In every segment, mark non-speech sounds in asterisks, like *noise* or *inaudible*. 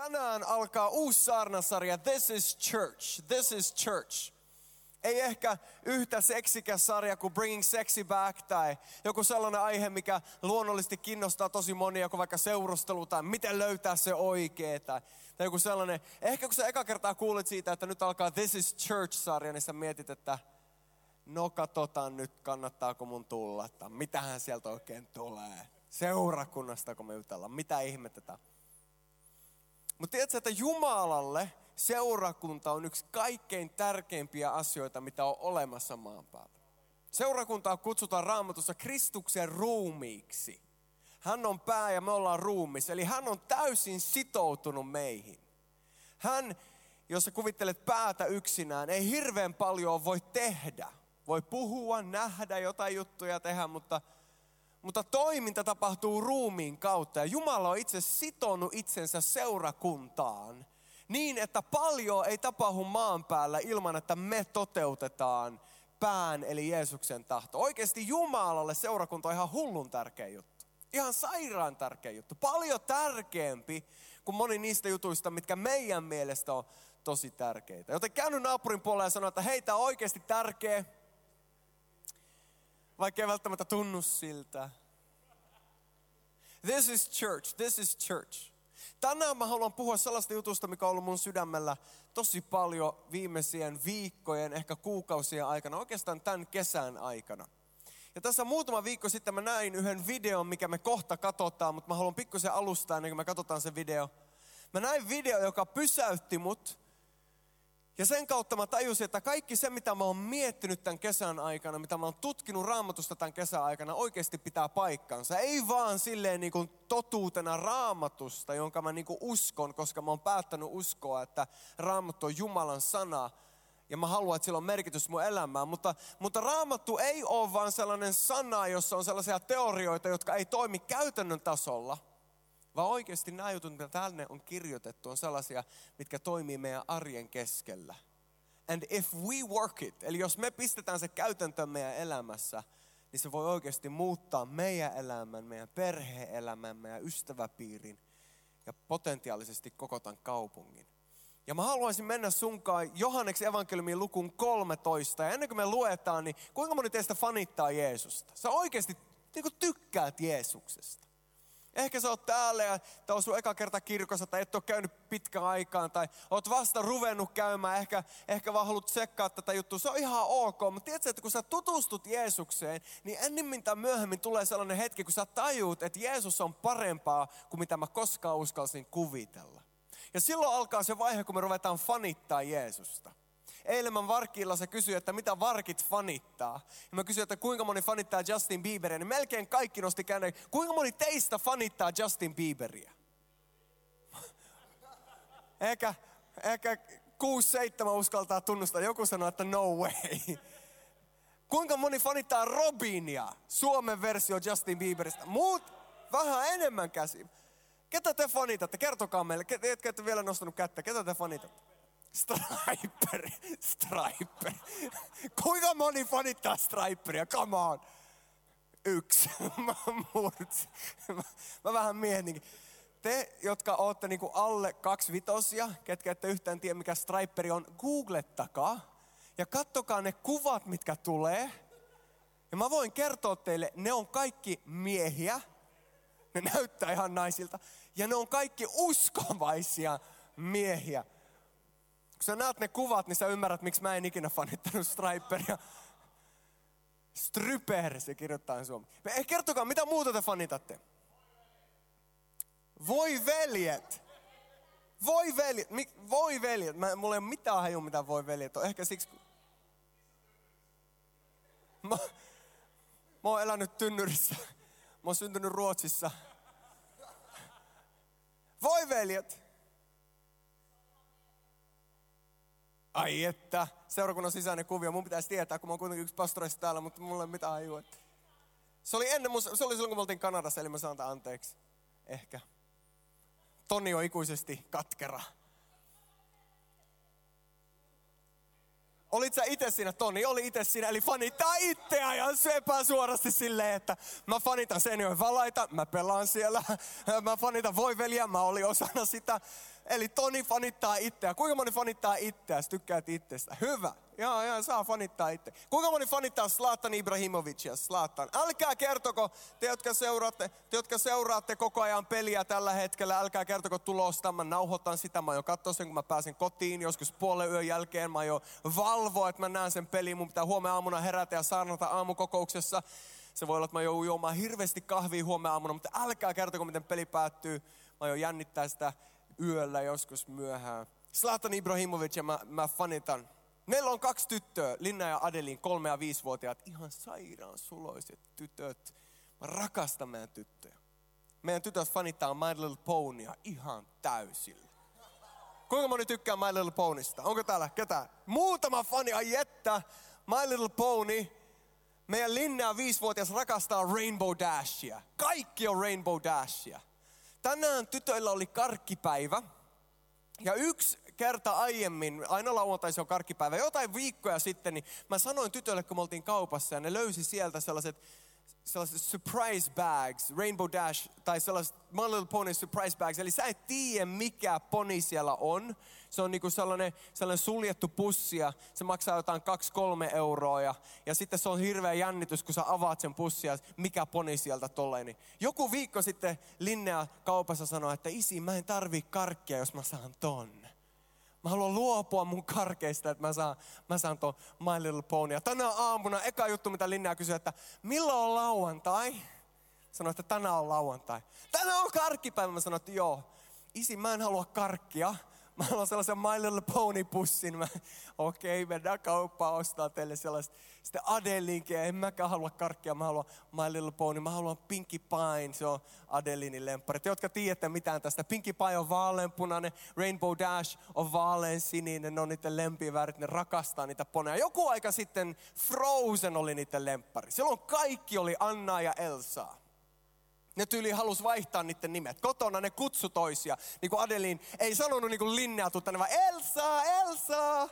Tänään alkaa uusi saarnasarja This is Church. This is Church. Ei ehkä yhtä seksikäs sarja kuin Bringing Sexy Back tai joku sellainen aihe, mikä luonnollisesti kiinnostaa tosi monia, kuin vaikka seurustelu tai miten löytää se oikee tai, tai joku sellainen. Ehkä kun sä eka kertaa kuulit siitä, että nyt alkaa This is Church-sarja, niin sä mietit, että no katsotaan nyt, kannattaako mun tulla, että mitähän sieltä oikein tulee. Seurakunnasta, kun me jutellaan, mitä ihmettä Mutta tiedätkö, että Jumalalle seurakunta on yksi kaikkein tärkeimpiä asioita, mitä on olemassa maan päällä. Seurakuntaa kutsutaan raamatussa Kristuksen ruumiiksi. Hän on pää ja me ollaan ruumis, eli hän on täysin sitoutunut meihin. Hän, jos sä kuvittelet päätä yksinään, ei hirveän paljon voi tehdä. Voi puhua, nähdä jotain juttuja tehdä, mutta, mutta toiminta tapahtuu ruumiin kautta. Ja Jumala on itse sitonut itsensä seurakuntaan niin, että paljon ei tapahdu maan päällä ilman, että me toteutetaan pään eli Jeesuksen tahto. Oikeasti Jumalalle seurakunta on ihan hullun tärkeä juttu. Ihan sairaan tärkeä juttu. Paljon tärkeämpi kuin moni niistä jutuista, mitkä meidän mielestä on tosi tärkeitä. Joten käynyt naapurin puolella ja sanoa, että hei, tämä on oikeasti tärkeä. Vaikka ei välttämättä tunnu siltä. This is church, this is church. Tänään mä haluan puhua sellaista jutusta, mikä on ollut mun sydämellä tosi paljon viimeisien viikkojen, ehkä kuukausien aikana, oikeastaan tämän kesän aikana. Ja tässä muutama viikko sitten mä näin yhden videon, mikä me kohta katsotaan, mutta mä haluan pikkusen alustaa ennen kuin me katsotaan se video. Mä näin video, joka pysäytti mut ja sen kautta mä tajusin, että kaikki se, mitä mä oon miettinyt tämän kesän aikana, mitä mä oon tutkinut raamatusta tämän kesän aikana, oikeasti pitää paikkansa. Ei vaan silleen niin kuin totuutena raamatusta, jonka mä niin kuin uskon, koska mä oon päättänyt uskoa, että raamattu on Jumalan sana. Ja mä haluan, että sillä on merkitys mun elämään. Mutta, mutta raamattu ei ole vaan sellainen sana, jossa on sellaisia teorioita, jotka ei toimi käytännön tasolla – vaan oikeasti nämä jutut, mitä tänne on kirjoitettu, on sellaisia, mitkä toimii meidän arjen keskellä. And if we work it, eli jos me pistetään se käytäntöön meidän elämässä, niin se voi oikeasti muuttaa meidän elämän, meidän perhe-elämän, meidän ystäväpiirin ja potentiaalisesti koko tämän kaupungin. Ja mä haluaisin mennä sunkaan Johanneksen evankeliumin lukuun 13. Ja ennen kuin me luetaan, niin kuinka moni teistä fanittaa Jeesusta? Sä oikeasti niin tykkäät Jeesuksesta. Ehkä sä oot täällä ja tämä on sun eka kerta kirkossa tai et ole käynyt pitkään aikaan tai oot vasta ruvennut käymään, ehkä, ehkä vaan haluat tsekkaa tätä juttua. Se on ihan ok, mutta tiedätkö, että kun sä tutustut Jeesukseen, niin ennemmin tai myöhemmin tulee sellainen hetki, kun sä tajuut, että Jeesus on parempaa kuin mitä mä koskaan uskalsin kuvitella. Ja silloin alkaa se vaihe, kun me ruvetaan fanittaa Jeesusta. Eilen Varkilla se kysyi, että mitä Varkit fanittaa. Ja mä kysyin, että kuinka moni fanittaa Justin Bieberia. Niin melkein kaikki nosti käden. Kuinka moni teistä fanittaa Justin Bieberia? *laughs* Ehkä, ehkä kuusi, seitsemän uskaltaa tunnustaa. Joku sanoo, että no way. *laughs* Kuinka moni fanittaa Robinia, Suomen versio Justin Bieberistä? Muut vähän enemmän käsi. Ketä te fanitatte? Kertokaa meille, ketkä ette vielä nostanut kättä. Ketä te fanitatte? Striper, Striper. Kuinka moni fanittaa Striperia? Come on. Yksi. *laughs* Mä, mä, mä vähän mietin. Te, jotka olette niinku alle kaksi vitosia, ketkä ette yhtään tiedä mikä Striperi on, googlettakaa ja kattokaa ne kuvat, mitkä tulee. Ja mä voin kertoa teille, ne on kaikki miehiä. Ne näyttää ihan naisilta. Ja ne on kaikki uskovaisia miehiä kun sä näet ne kuvat, niin sä ymmärrät, miksi mä en ikinä fanittanut Striperia. Stryper, se kirjoittaa suomi. Eh, kertokaa, mitä muuta te fanitatte? Voi veljet. Voi veljet. Voi veljet. Mä, mulla ei ole mitään hajua, mitä voi veljet on. Ehkä siksi... Mä, mä oon elänyt tynnyrissä. Mä oon syntynyt Ruotsissa. Voi veljet. Ai että, seurakunnan sisäinen kuvio. Mun pitäisi tietää, kun mä oon kuitenkin yksi pastoreista täällä, mutta mulla ei ole mitään hajua. Se oli ennen, se oli silloin kun me oltiin Kanadassa, eli mä saan anteeksi. Ehkä. Toni on ikuisesti katkera. Olit sä itse siinä, Toni oli itse siinä, eli fanittaa itseä ja se epäsuorasti silleen, että mä fanitan Seinäjoen valaita, mä pelaan siellä, mä fanitan voiveliä, mä olin osana sitä. Eli Toni fanittaa itseä. Kuinka moni fanittaa itseä? Tykkäät itsestä. Hyvä. Joo, joo, saa fanittaa itse. Kuinka moni fanittaa Slatan Ibrahimovicia? Slatan. Älkää kertoko, te jotka seuraatte, te jotka seuraatte koko ajan peliä tällä hetkellä, älkää kertoko tulosta. Mä nauhoitan sitä, mä jo katsoa sen, kun mä pääsen kotiin joskus puolen yön jälkeen. Mä jo valvoa, että mä näen sen pelin. Mun pitää huomenna aamuna herätä ja saarnata aamukokouksessa. Se voi olla, että mä joudun juomaan hirveästi kahvia huomenna aamuna, mutta älkää kertoko, miten peli päättyy. Mä jo jännittää sitä yöllä joskus myöhään. Zlatan Ibrahimovic ja mä, mä fanitan. Meillä on kaksi tyttöä, Linna ja Adelin, kolme ja viisivuotiaat, ihan sairaan suloiset tytöt. Mä rakastan meidän tyttöjä. Meidän tytöt fanittaa My Little Ponyaa ihan täysillä. Kuinka moni tykkää My Little Ponysta? Onko täällä ketään? Muutama fani, ai jettä. My Little Pony. Meidän Linna viisivuotias rakastaa Rainbow Dashia. Kaikki on Rainbow Dashia. Tänään tytöillä oli karkkipäivä. Ja yksi kerta aiemmin, aina lauantai se on karkkipäivä, jotain viikkoja sitten, niin mä sanoin tytöille, kun me oltiin kaupassa ja ne löysi sieltä sellaiset sellaiset surprise bags, Rainbow Dash tai sellaiset My Little Pony surprise bags. Eli sä et tiedä mikä poni siellä on. Se on niinku sellainen, sellainen suljettu pussi ja se maksaa jotain 2-3 euroa. Ja, ja sitten se on hirveä jännitys, kun sä avaat sen pussia, mikä poni sieltä tolleen. Niin joku viikko sitten Linnea kaupassa sanoi, että isi mä en tarvii karkkia, jos mä saan ton. Mä haluan luopua mun karkeista, että mä saan, mä saan ton My Little Pony. Ja tänä aamuna, eka juttu mitä Linnea kysyi, että milloin on lauantai? Sanoin, että tänään on lauantai. Tänään on karkkipäivä. Mä sanoin, että joo. Isi, mä en halua karkkia. Mä haluan sellaisen My Little Pony pussin. okei, okay, mennään kauppaan ostaa teille sellaista. Sitten Adelinkin, en mäkään halua karkkia, mä haluan My Little Pony. Mä haluan Pinkie Pie, se on Adelinin lemppari. Te, jotka tiedätte mitään tästä, Pinkie Pie on vaaleanpunainen, Rainbow Dash on vaalean sininen, ne on niiden lempivärit, ne rakastaa niitä poneja. Joku aika sitten Frozen oli niiden lemppari. Silloin kaikki oli Anna ja Elsaa. Ne tyyli halus vaihtaa niiden nimet. Kotona ne kutsu toisia. Niin kuin Adelin ei sanonut niin kuin Linnea tänne, vaan Elsa, Elsa.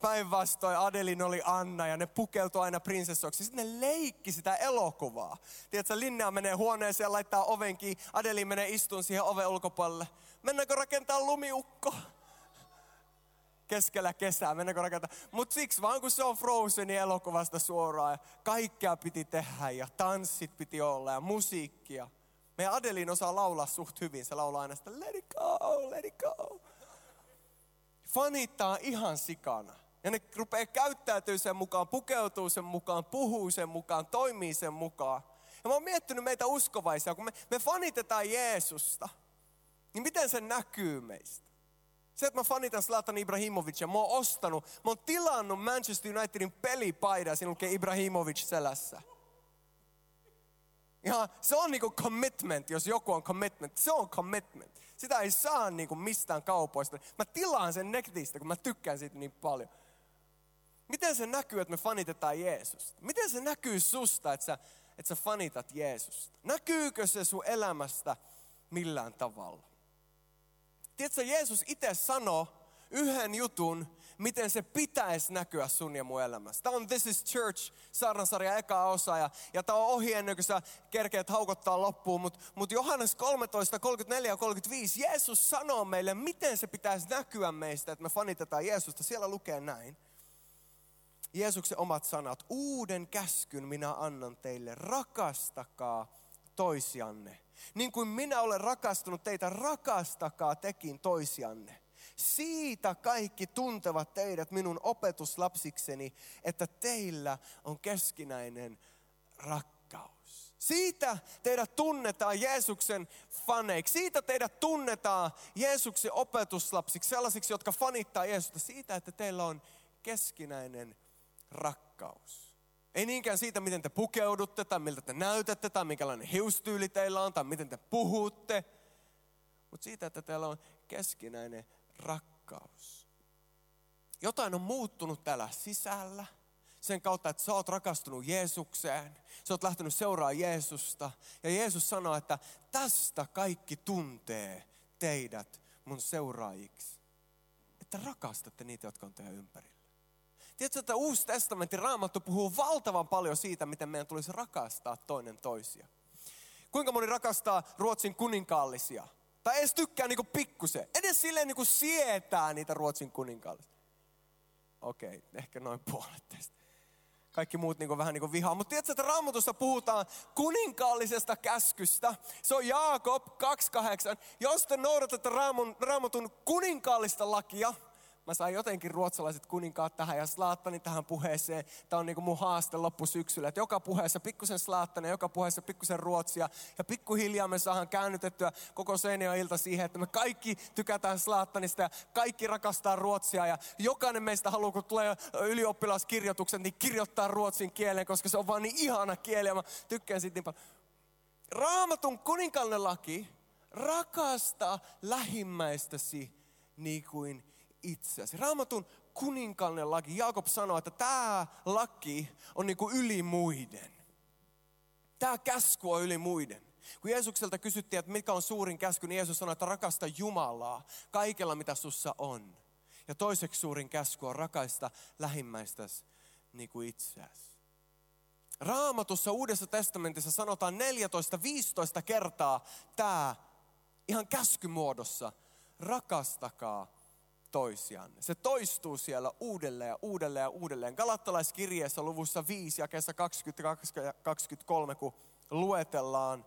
Päinvastoin Adelin oli Anna ja ne pukeutui aina prinsessoiksi. Sitten ne leikki sitä elokuvaa. Tiedätkö, Linnea menee huoneeseen, laittaa ovenkin. Adelin menee istuun siihen oven ulkopuolelle. Mennäänkö rakentaa lumiukko? Keskellä kesää, mennäänkö rakentaa. Mutta siksi vaan kun se on Frozenin elokuvasta suoraan ja kaikkea piti tehdä ja tanssit piti olla ja musiikkia. Meidän Adelin osaa laulaa suht hyvin, se laulaa aina sitä let it go, let it go. Fanittaa ihan sikana. Ja ne rupeaa käyttäytyä sen mukaan, pukeutuu sen mukaan, puhuu sen mukaan, toimii sen mukaan. Ja mä oon miettinyt meitä uskovaisia, kun me, me fanitetaan Jeesusta, niin miten se näkyy meistä? Se, että mä fanitan Zlatan Ibrahimovicia, mä oon ostanut, mä oon tilannut Manchester Unitedin pelipaida, siinä lukee Ibrahimovic selässä. Ja se on niinku commitment, jos joku on commitment. Se on commitment. Sitä ei saa niinku mistään kaupoista. Mä tilaan sen netistä, kun mä tykkään siitä niin paljon. Miten se näkyy, että me fanitetaan Jeesusta? Miten se näkyy susta, että sä, että sä fanitat Jeesusta? Näkyykö se sun elämästä millään tavalla? Tiedätkö, Jeesus itse sanoo yhden jutun, miten se pitäisi näkyä sun ja mun elämässä. Tämä on This is Church, saarnasarja eka osa, ja, ja tämä on ohi ennen kuin sä kerkeät haukottaa loppuun, mutta mut Johannes 13, 34 ja 35, Jeesus sanoo meille, miten se pitäisi näkyä meistä, että me fanitetaan Jeesusta. Siellä lukee näin. Jeesuksen omat sanat, uuden käskyn minä annan teille, rakastakaa toisianne. Niin kuin minä olen rakastunut teitä, rakastakaa tekin toisianne. Siitä kaikki tuntevat teidät minun opetuslapsikseni, että teillä on keskinäinen rakkaus. Siitä teidät tunnetaan Jeesuksen faneiksi. Siitä teidät tunnetaan Jeesuksen opetuslapsiksi, sellaisiksi, jotka fanittaa Jeesusta. Siitä, että teillä on keskinäinen rakkaus. Ei niinkään siitä, miten te pukeudutte tai miltä te näytätte tai minkälainen hiustyyli teillä on tai miten te puhutte. Mutta siitä, että teillä on keskinäinen rakkaus. Jotain on muuttunut täällä sisällä sen kautta, että sä oot rakastunut Jeesukseen. Sä oot lähtenyt seuraa Jeesusta. Ja Jeesus sanoo, että tästä kaikki tuntee teidät mun seuraajiksi. Että rakastatte niitä, jotka on teidän ympärillä. Tiedätkö, että Uusi testamentti raamattu puhuu valtavan paljon siitä, miten meidän tulisi rakastaa toinen toisia. Kuinka moni rakastaa Ruotsin kuninkaallisia? Tai edes tykkää niinku pikkusen. Edes silleen niinku sietää niitä Ruotsin kuninkaallista. Okei, ehkä noin puolet tästä. Kaikki muut niinku vähän niinku vihaa. Mutta tiedätkö, että raamatussa puhutaan kuninkaallisesta käskystä. Se on Jaakob 2.8. Jos te noudatatte raamun, raamatun kuninkaallista lakia, Mä sain jotenkin ruotsalaiset kuninkaat tähän ja slaattani tähän puheeseen. Tämä on niin mun haaste loppusyksyllä. Että joka puheessa pikkusen slaattani, joka puheessa pikkusen ruotsia. Ja pikkuhiljaa me saadaan käännytettyä koko Seinäjä ilta siihen, että me kaikki tykätään slaattanista ja kaikki rakastaa ruotsia. Ja jokainen meistä haluaa, kun tulee ylioppilaskirjoitukset, niin kirjoittaa ruotsin kielen, koska se on vaan niin ihana kieli. Ja mä tykkään siitä niin paljon. Raamatun kuninkaallinen laki rakasta lähimmäistäsi niin kuin itseäsi. Raamatun kuninkaallinen laki, Jaakob sanoo, että tämä laki on niin kuin yli muiden. Tämä käsky on yli muiden. Kun Jeesukselta kysyttiin, että mikä on suurin käsky, niin Jeesus sanoi, että rakasta Jumalaa kaikella, mitä sussa on. Ja toiseksi suurin käsky on rakaista lähimmäistäsi niin kuin itseäsi. Raamatussa Uudessa testamentissa sanotaan 14-15 kertaa tämä ihan käskymuodossa. Rakastakaa toisianne. Se toistuu siellä uudelleen ja uudelleen ja uudelleen. Galattalaiskirjeessä luvussa 5 ja kesä 23, kun luetellaan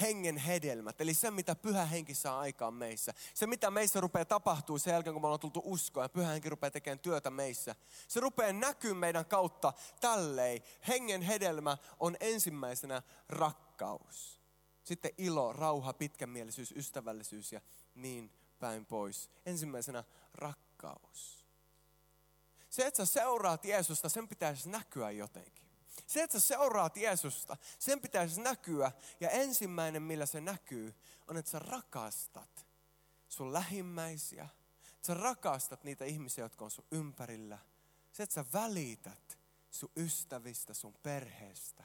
hengen hedelmät, eli se mitä pyhä henki saa aikaan meissä. Se mitä meissä rupeaa tapahtuu sen jälkeen, kun me ollaan tultu uskoon ja pyhä henki rupeaa tekemään työtä meissä. Se rupeaa näkyy meidän kautta tälleen. Hengen hedelmä on ensimmäisenä rakkaus. Sitten ilo, rauha, pitkämielisyys, ystävällisyys ja niin päin pois. Ensimmäisenä rakkaus. Se, että sä seuraat Jeesusta, sen pitäisi näkyä jotenkin. Se, että sä seuraat Jeesusta, sen pitäisi näkyä. Ja ensimmäinen, millä se näkyy, on, että sä rakastat sun lähimmäisiä. Että sä rakastat niitä ihmisiä, jotka on sun ympärillä. Se, että sä välität sun ystävistä, sun perheestä.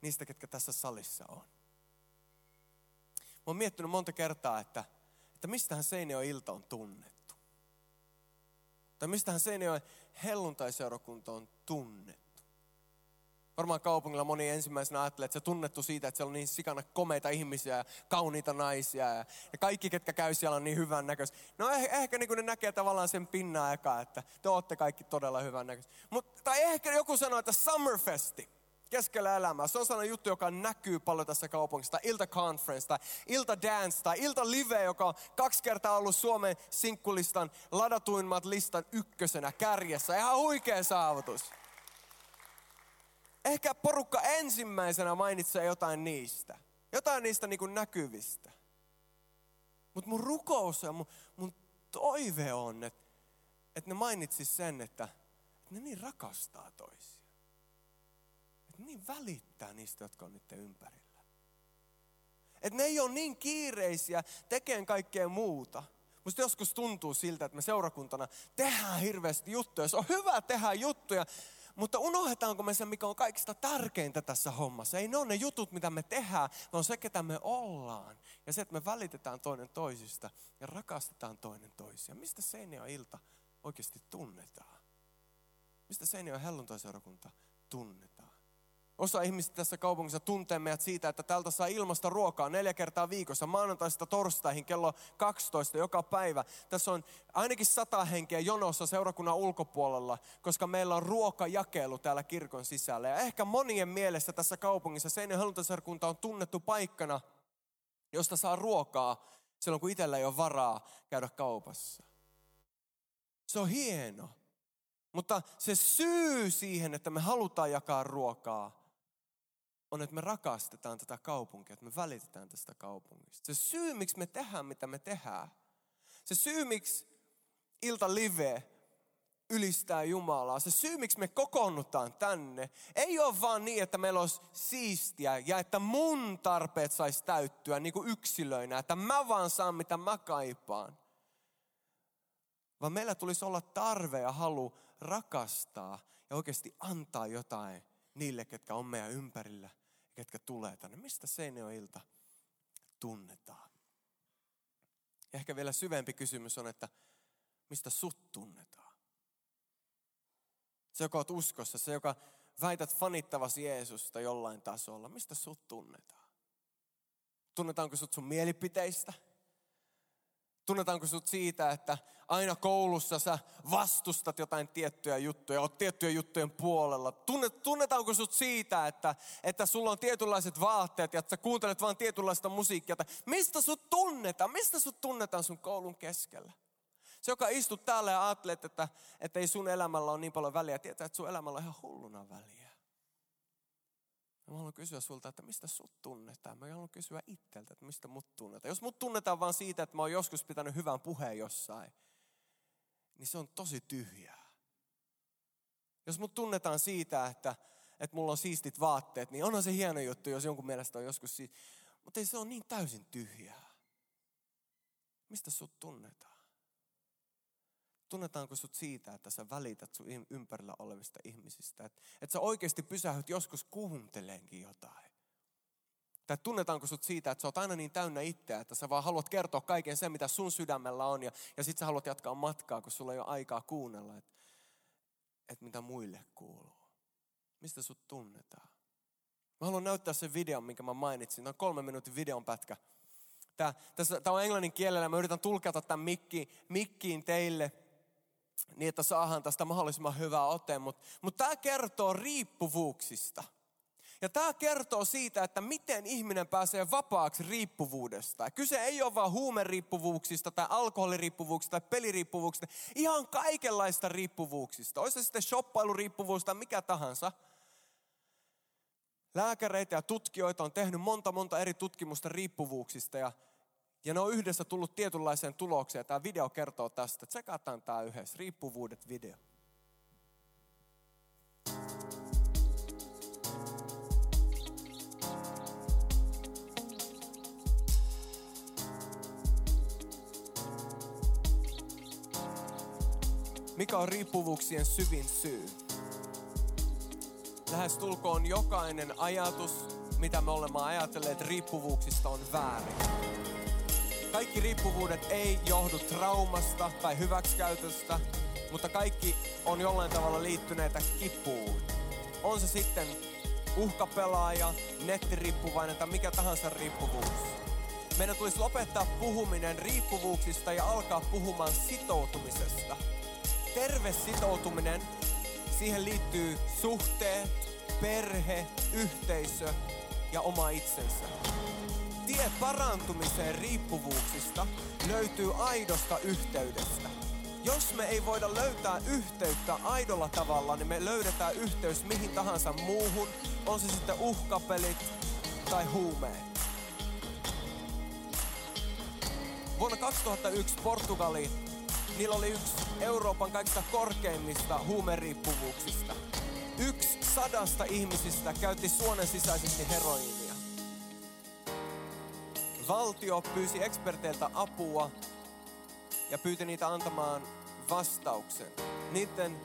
Niistä, ketkä tässä salissa on. Mä oon miettinyt monta kertaa, että, että mistähän Seinäjoen ilta on tunnettu. Tai mistähän Seinäjoen helluntaiseurakunta on tunnettu. Varmaan kaupungilla moni ensimmäisenä ajattelee, että se on tunnettu siitä, että siellä on niin sikana komeita ihmisiä ja kauniita naisia. Ja, ja kaikki, ketkä käy siellä, on niin hyvän näköisiä. No eh, ehkä niin kuin ne näkee tavallaan sen pinnan eka, että te olette kaikki todella hyvän näköisiä. Tai ehkä joku sanoo, että Summerfesti keskellä elämää. Se on sellainen juttu, joka näkyy paljon tässä kaupungissa. Ilta conference, tai ilta dance, tai ilta live, joka on kaksi kertaa ollut Suomen sinkkulistan ladatuimmat listan ykkösenä kärjessä. Ihan huikea saavutus. Ehkä porukka ensimmäisenä mainitsee jotain niistä. Jotain niistä niin näkyvistä. Mutta mun rukous ja mun, mun toive on, että, että ne mainitsis sen, että, että ne niin rakastaa toisia niin välittää niistä, jotka on niiden ympärillä. Että ne ei ole niin kiireisiä tekemään kaikkea muuta. Musta joskus tuntuu siltä, että me seurakuntana tehdään hirveästi juttuja. Se on hyvä tehdä juttuja, mutta unohdetaanko me se, mikä on kaikista tärkeintä tässä hommassa? Ei ne ole ne jutut, mitä me tehdään, vaan se, ketä me ollaan. Ja se, että me välitetään toinen toisista ja rakastetaan toinen toisia. Mistä Seinäjoen ilta oikeasti tunnetaan? Mistä Seinäjoen helluntoiseurakunta tunnetaan? Osa ihmisistä tässä kaupungissa tuntee meidät siitä, että täältä saa ilmasta ruokaa neljä kertaa viikossa, maanantaista torstaihin kello 12 joka päivä. Tässä on ainakin sata henkeä jonossa seurakunnan ulkopuolella, koska meillä on ruokajakelu täällä kirkon sisällä. Ja ehkä monien mielestä tässä kaupungissa Seinä Hölyntäserkunta on tunnettu paikkana, josta saa ruokaa silloin, kun itsellä ei ole varaa käydä kaupassa. Se on hieno. Mutta se syy siihen, että me halutaan jakaa ruokaa, on, että me rakastetaan tätä kaupunkia, että me välitetään tästä kaupungista. Se syy, miksi me tehdään, mitä me tehdään. Se syy, miksi ilta live ylistää Jumalaa. Se syy, miksi me kokoonnutaan tänne, ei ole vaan niin, että meillä olisi siistiä ja että mun tarpeet saisi täyttyä niin kuin yksilöinä, että mä vaan saan mitä mä kaipaan. Vaan meillä tulisi olla tarve ja halu rakastaa ja oikeasti antaa jotain niille, ketkä on meidän ympärillä ketkä tulee tänne. Mistä Seinäjoilta tunnetaan? Ja ehkä vielä syvempi kysymys on, että mistä sut tunnetaan? Se, joka oot uskossa, se, joka väität fanittavasi Jeesusta jollain tasolla, mistä sut tunnetaan? Tunnetaanko sut sun mielipiteistä? Tunnetaanko sut siitä, että aina koulussa sä vastustat jotain tiettyjä juttuja, oot tiettyjen juttujen puolella? Tunnet, tunnetaanko sut siitä, että, että sulla on tietynlaiset vaatteet ja että sä kuuntelet vain tietynlaista musiikkia? Mistä sut tunnetaan? Mistä sut tunnetaan sun koulun keskellä? Se, joka istut täällä ja ajattelet, että, että ei sun elämällä ole niin paljon väliä, tietää, että sun elämällä on ihan hulluna väliä. Mä haluan kysyä sulta, että mistä sut tunnetaan. Mä haluan kysyä itseltä, että mistä mut tunnetaan. Jos mut tunnetaan vaan siitä, että mä oon joskus pitänyt hyvän puheen jossain, niin se on tosi tyhjää. Jos mut tunnetaan siitä, että, että mulla on siistit vaatteet, niin onhan se hieno juttu, jos jonkun mielestä on joskus siitä. Mutta ei se ole niin täysin tyhjää. Mistä sut tunnetaan? Tunnetaanko sut siitä, että sä välität sun ympärillä olevista ihmisistä? Että et sä oikeasti pysähyt joskus kuunteleenkin jotain. Tai tunnetaanko sut siitä, että sä oot aina niin täynnä itseä, että sä vaan haluat kertoa kaiken sen, mitä sun sydämellä on. Ja, ja sit sä haluat jatkaa matkaa, kun sulla ei ole aikaa kuunnella, että, että mitä muille kuuluu. Mistä sut tunnetaan? Mä haluan näyttää sen videon, minkä mä mainitsin. Tämä on kolme minuutin videon pätkä. Tämä, tässä, tämä on englannin kielellä. Mä yritän tulkata tämän mikki, mikkiin teille – niin että saadaan tästä mahdollisimman hyvää ote. Mutta mut tämä kertoo riippuvuuksista. Ja tämä kertoo siitä, että miten ihminen pääsee vapaaksi riippuvuudesta. Kyse ei ole vain huumeriippuvuuksista tai alkoholiriippuvuuksista tai peliriippuvuuksista. Ihan kaikenlaista riippuvuuksista. Olisi se sitten shoppailuriippuvuus tai mikä tahansa. Lääkäreitä ja tutkijoita on tehnyt monta monta eri tutkimusta riippuvuuksista. Ja ja ne on yhdessä tullut tietynlaiseen tulokseen. Tämä video kertoo tästä. Tsekataan tämä yhdessä. Riippuvuudet video. Mikä on riippuvuuksien syvin syy? Lähes tulkoon jokainen ajatus, mitä me olemme ajatelleet riippuvuuksista, on väärin. Kaikki riippuvuudet ei johdu traumasta tai hyväksikäytöstä, mutta kaikki on jollain tavalla liittyneitä kipuun. On se sitten uhkapelaaja, nettiriippuvainen tai mikä tahansa riippuvuus. Meidän tulisi lopettaa puhuminen riippuvuuksista ja alkaa puhumaan sitoutumisesta. Terve sitoutuminen, siihen liittyy suhteet, perhe, yhteisö ja oma itsensä tie parantumiseen riippuvuuksista löytyy aidosta yhteydestä. Jos me ei voida löytää yhteyttä aidolla tavalla, niin me löydetään yhteys mihin tahansa muuhun, on se sitten uhkapelit tai huumeet. Vuonna 2001 Portugali, niillä oli yksi Euroopan kaikista korkeimmista huumeriippuvuuksista. Yksi sadasta ihmisistä käytti suonen sisäisesti heroiinia valtio pyysi eksperteiltä apua ja pyyti niitä antamaan vastauksen. Niiden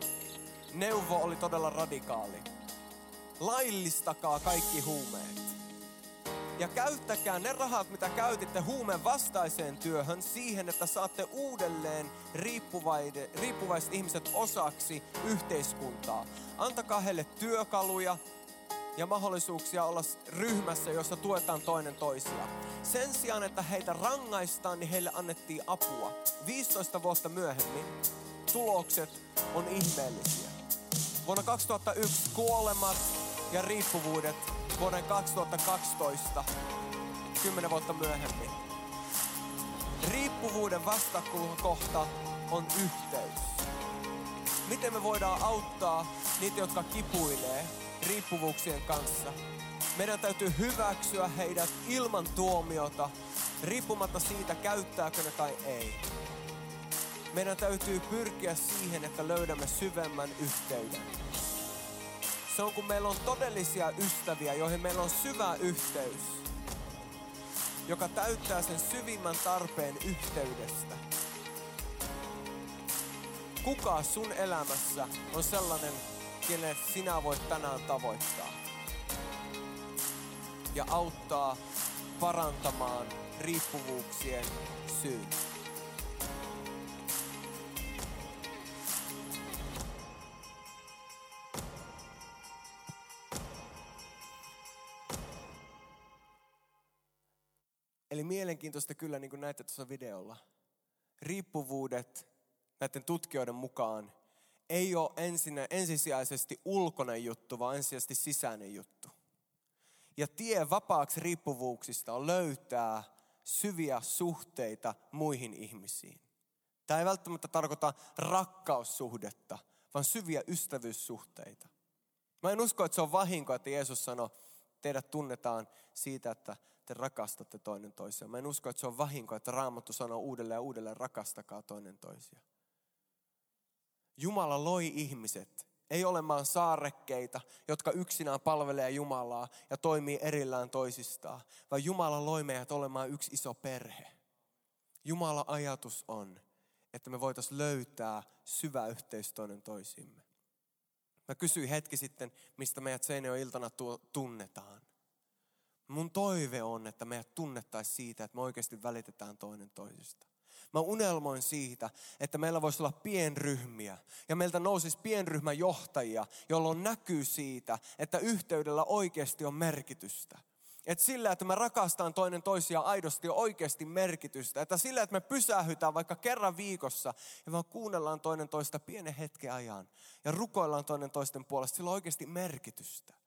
neuvo oli todella radikaali. Laillistakaa kaikki huumeet. Ja käyttäkää ne rahat, mitä käytitte huumeen vastaiseen työhön siihen, että saatte uudelleen riippuvaiset ihmiset osaksi yhteiskuntaa. Antakaa heille työkaluja, ja mahdollisuuksia olla ryhmässä, jossa tuetaan toinen toisiaan. Sen sijaan, että heitä rangaistaan, niin heille annettiin apua. 15 vuotta myöhemmin tulokset on ihmeellisiä. Vuonna 2001 kuolemat ja riippuvuudet vuoden 2012, 10 vuotta myöhemmin. Riippuvuuden vastakohta on yhteys. Miten me voidaan auttaa niitä, jotka kipuilee, riippuvuuksien kanssa. Meidän täytyy hyväksyä heidät ilman tuomiota, riippumatta siitä, käyttääkö ne tai ei. Meidän täytyy pyrkiä siihen, että löydämme syvemmän yhteyden. Se on, kun meillä on todellisia ystäviä, joihin meillä on syvä yhteys, joka täyttää sen syvimmän tarpeen yhteydestä. Kuka sun elämässä on sellainen kenet sinä voit tänään tavoittaa. Ja auttaa parantamaan riippuvuuksien syyn. Eli mielenkiintoista kyllä, niin kuin näette tuossa videolla. Riippuvuudet näiden tutkijoiden mukaan ei ole ensin, ensisijaisesti ulkoinen juttu, vaan ensisijaisesti sisäinen juttu. Ja tie vapaaksi riippuvuuksista on löytää syviä suhteita muihin ihmisiin. Tämä ei välttämättä tarkoita rakkaussuhdetta, vaan syviä ystävyyssuhteita. Mä en usko, että se on vahinko, että Jeesus sanoi, teidät tunnetaan siitä, että te rakastatte toinen toisiaan. Mä en usko, että se on vahinko, että Raamattu sanoo uudelleen ja uudelleen, rakastakaa toinen toisiaan. Jumala loi ihmiset, ei olemaan saarekkeita, jotka yksinään palvelee Jumalaa ja toimii erillään toisistaan, vaan Jumala loi meidät olemaan yksi iso perhe. Jumala ajatus on, että me voitaisiin löytää syvä yhteys toinen toisimme. Mä kysyin hetki sitten, mistä meidät Seinäjoen iltana tunnetaan. Mun toive on, että meidät tunnettaisiin siitä, että me oikeasti välitetään toinen toisista. Mä unelmoin siitä, että meillä voisi olla pienryhmiä ja meiltä nousisi pienryhmäjohtajia, jolloin näkyy siitä, että yhteydellä oikeasti on merkitystä. Että sillä, että me rakastaan toinen toisia aidosti on oikeasti merkitystä. Että sillä, että me pysähytään vaikka kerran viikossa ja vaan kuunnellaan toinen toista pienen hetken ajan ja rukoillaan toinen toisten puolesta, sillä on oikeasti merkitystä.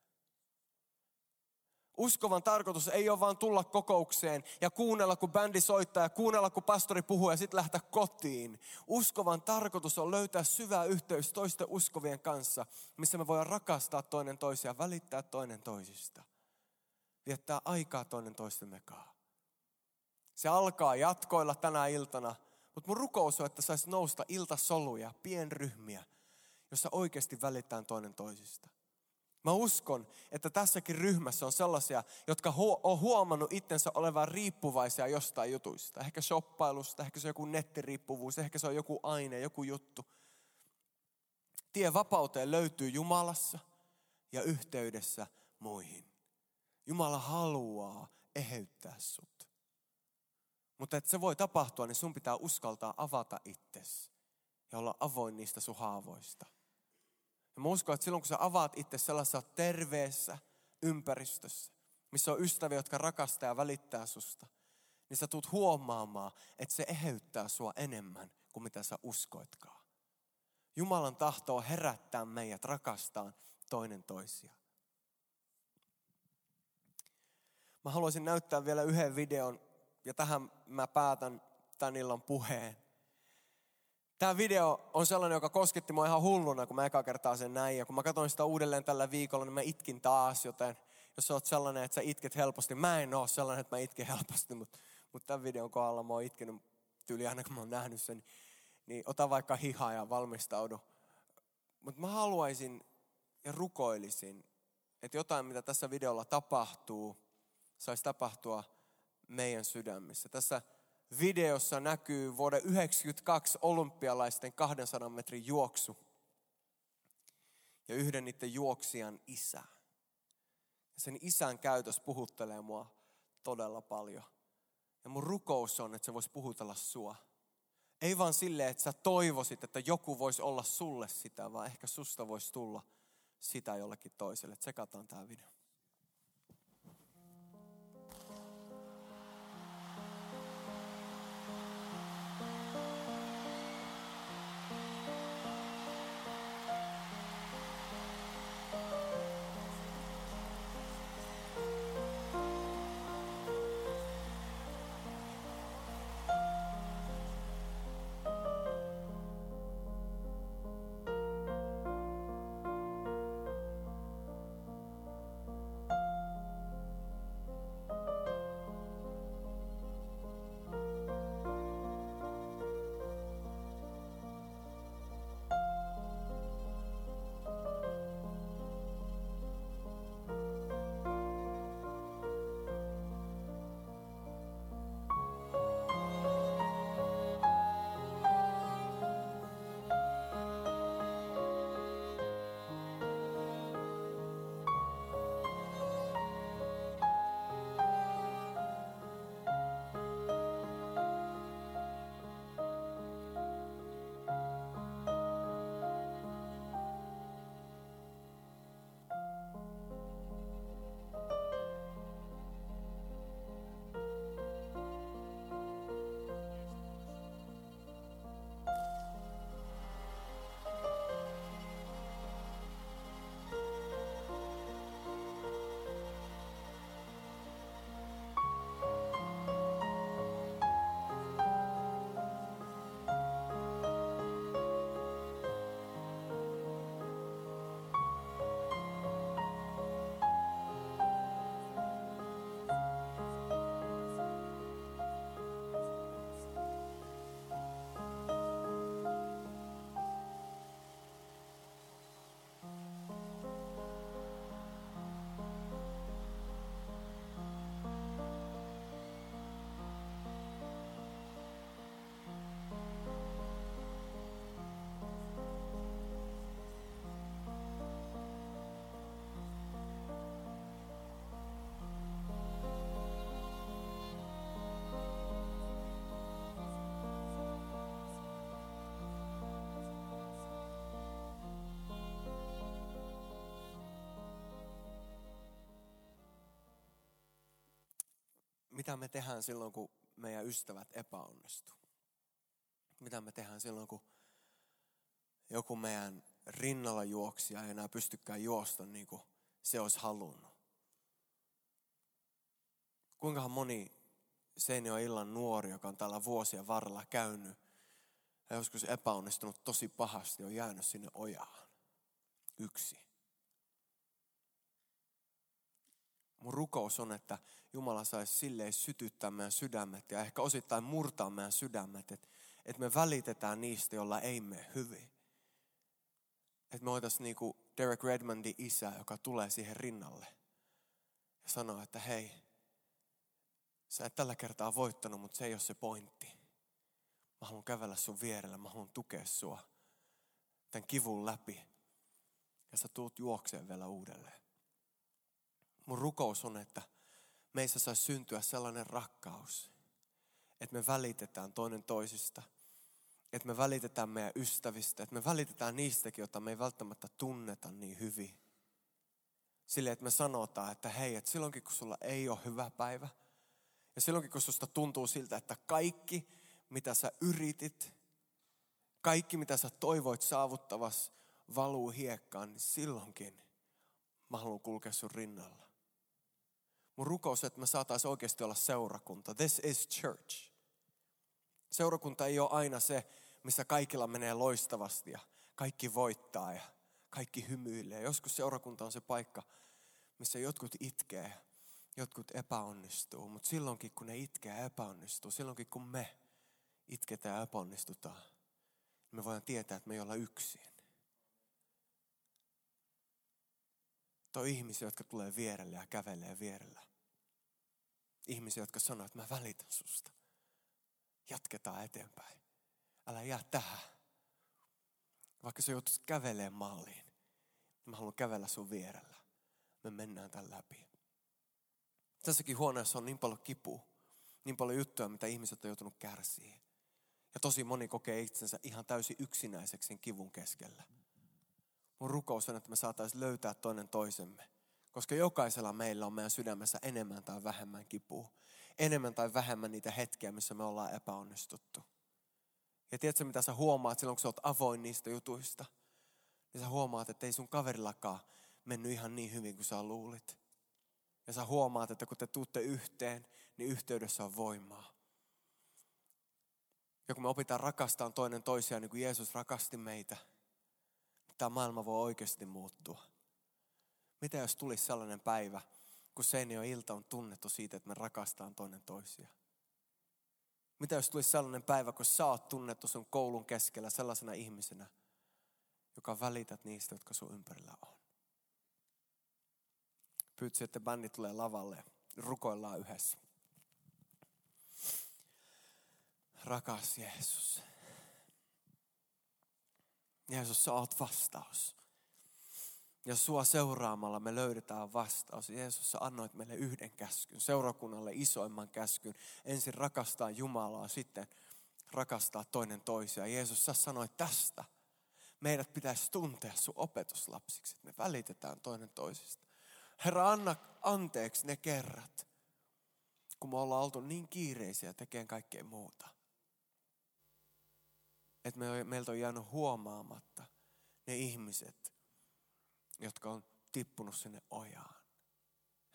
Uskovan tarkoitus ei ole vaan tulla kokoukseen ja kuunnella, kun bändi soittaa ja kuunnella, kun pastori puhuu ja sitten lähteä kotiin. Uskovan tarkoitus on löytää syvä yhteys toisten uskovien kanssa, missä me voidaan rakastaa toinen toisia, välittää toinen toisista. Viettää aikaa toinen toistemme kanssa. Se alkaa jatkoilla tänä iltana, mutta mun rukous on, että saisi nousta iltasoluja, pienryhmiä, jossa oikeasti välittää toinen toisista. Mä uskon, että tässäkin ryhmässä on sellaisia, jotka on huomannut itsensä olevan riippuvaisia jostain jutuista. Ehkä shoppailusta, ehkä se on joku nettiriippuvuus, ehkä se on joku aine, joku juttu. Tie vapauteen löytyy Jumalassa ja yhteydessä muihin. Jumala haluaa eheyttää sut. Mutta että se voi tapahtua, niin sun pitää uskaltaa avata itsesi ja olla avoin niistä sun haavoista. Ja mä uskon, että silloin kun sä avaat itse sellaisessa terveessä ympäristössä, missä on ystäviä, jotka rakastaa ja välittää susta, niin sä tulet huomaamaan, että se eheyttää sua enemmän kuin mitä sä uskoitkaan. Jumalan tahto on herättää meidät rakastaan toinen toisia. Mä haluaisin näyttää vielä yhden videon ja tähän mä päätän tämän illan puheen. Tämä video on sellainen, joka kosketti mua ihan hulluna, kun mä eka kertaa sen näin. Ja kun mä katsoin sitä uudelleen tällä viikolla, niin mä itkin taas. Joten jos sä oot sellainen, että sä itket helposti. Mä en oo sellainen, että mä itken helposti, mutta, mutta tämän videon kohdalla mä oon itkenyt tyyli aina, kun mä oon nähnyt sen. Niin ota vaikka hiha ja valmistaudu. Mutta mä haluaisin ja rukoilisin, että jotain, mitä tässä videolla tapahtuu, saisi tapahtua meidän sydämissä. Tässä videossa näkyy vuoden 1992 olympialaisten 200 metrin juoksu. Ja yhden niiden juoksijan isä. Ja sen isän käytös puhuttelee mua todella paljon. Ja mun rukous on, että se voisi puhutella sua. Ei vaan silleen, että sä toivoisit, että joku voisi olla sulle sitä, vaan ehkä susta voisi tulla sitä jollekin toiselle. Tsekataan tämä video. Mitä me tehdään silloin, kun meidän ystävät epäonnistuu? Mitä me tehdään silloin, kun joku meidän rinnalla juoksija ei enää pystykään juosta niin kuin se olisi halunnut? Kuinkahan moni Seinio illan nuori, joka on täällä vuosien varrella käynyt ja joskus epäonnistunut tosi pahasti, on jäänyt sinne ojaan. Yksi. Mun rukous on, että Jumala saisi silleen sytyttää meidän sydämet ja ehkä osittain murtaa meidän sydämet, että, että me välitetään niistä, joilla ei mene hyvin. Että me voitaisiin niin kuin Derek Redmondin isä, joka tulee siihen rinnalle ja sanoo, että hei, sä et tällä kertaa voittanut, mutta se ei ole se pointti. Mä haluan kävellä sun vierellä, mä haluan tukea sua tämän kivun läpi. Ja sä tuut juokseen vielä uudelleen. Mun rukous on, että meissä saisi syntyä sellainen rakkaus, että me välitetään toinen toisista. Että me välitetään meidän ystävistä, että me välitetään niistäkin, joita me ei välttämättä tunneta niin hyvin. Sille, että me sanotaan, että hei, että silloinkin kun sulla ei ole hyvä päivä, ja silloinkin kun susta tuntuu siltä, että kaikki, mitä sä yritit, kaikki, mitä sä toivoit saavuttavas, valuu hiekkaan, niin silloinkin mä haluan kulkea sun rinnalla. Mun rukous, että me saataisiin oikeasti olla seurakunta. This is church. Seurakunta ei ole aina se, missä kaikilla menee loistavasti ja kaikki voittaa ja kaikki hymyilee. Joskus seurakunta on se paikka, missä jotkut itkee, jotkut epäonnistuu. Mutta silloinkin, kun ne itkee ja epäonnistuu, silloinkin kun me itketään ja epäonnistutaan, niin me voidaan tietää, että me ei olla yksin. Tuo ihmisiä, jotka tulee vierelle ja kävelee vierellä. Ihmisiä, jotka sanoo, että mä välitän susta. Jatketaan eteenpäin. Älä jää tähän. Vaikka se joutuisi kävelemään maaliin, niin mä haluan kävellä sun vierellä. Me mennään tämän läpi. Tässäkin huoneessa on niin paljon kipua, niin paljon juttuja, mitä ihmiset on joutunut kärsiä. Ja tosi moni kokee itsensä ihan täysin yksinäiseksi kivun keskellä. Mun rukous on, että me saataisiin löytää toinen toisemme. Koska jokaisella meillä on meidän sydämessä enemmän tai vähemmän kipua. Enemmän tai vähemmän niitä hetkiä, missä me ollaan epäonnistuttu. Ja tiedätkö, mitä sä huomaat silloin, kun sä oot avoin niistä jutuista? Niin sä huomaat, että ei sun kaverillakaan mennyt ihan niin hyvin kuin sä luulit. Ja sä huomaat, että kun te tuutte yhteen, niin yhteydessä on voimaa. Ja kun me opitaan rakastamaan toinen toisiaan niin kuin Jeesus rakasti meitä, niin tämä maailma voi oikeasti muuttua. Mitä jos tulisi sellainen päivä, kun Seinio ilta on tunnettu siitä, että me rakastaan toinen toisia? Mitä jos tulisi sellainen päivä, kun sä oot tunnettu sun koulun keskellä sellaisena ihmisenä, joka välität niistä, jotka sun ympärillä on? Pyytsi, että bändi tulee lavalle. Rukoillaan yhdessä. Rakas Jeesus. Jeesus, sä oot vastaus. Ja sua seuraamalla me löydetään vastaus. Jeesus, sä annoit meille yhden käskyn, seurakunnalle isoimman käskyn. Ensin rakastaa Jumalaa, sitten rakastaa toinen toisia. Jeesus, sä sanoit tästä. Meidät pitäisi tuntea sun opetuslapsiksi, että me välitetään toinen toisista. Herra, anna anteeksi ne kerrat, kun me ollaan oltu niin kiireisiä tekemään kaikkea muuta. Että me, meiltä on jäänyt huomaamatta ne ihmiset, jotka on tippunut sinne ojaan.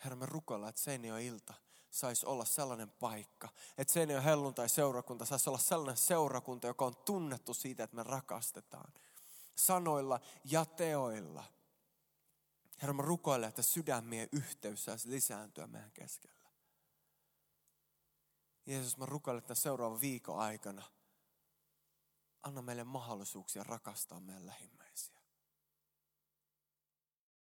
Herra, me rukoillaan, että Seinio ilta saisi olla sellainen paikka, että Seinio helluntai seurakunta saisi olla sellainen seurakunta, joka on tunnettu siitä, että me rakastetaan. Sanoilla ja teoilla. Herra, mä rukoilen, että sydämien yhteys saisi lisääntyä meidän keskellä. Jeesus, mä rukoilen, että seuraavan viikon aikana anna meille mahdollisuuksia rakastaa meidän lähimmäisiä.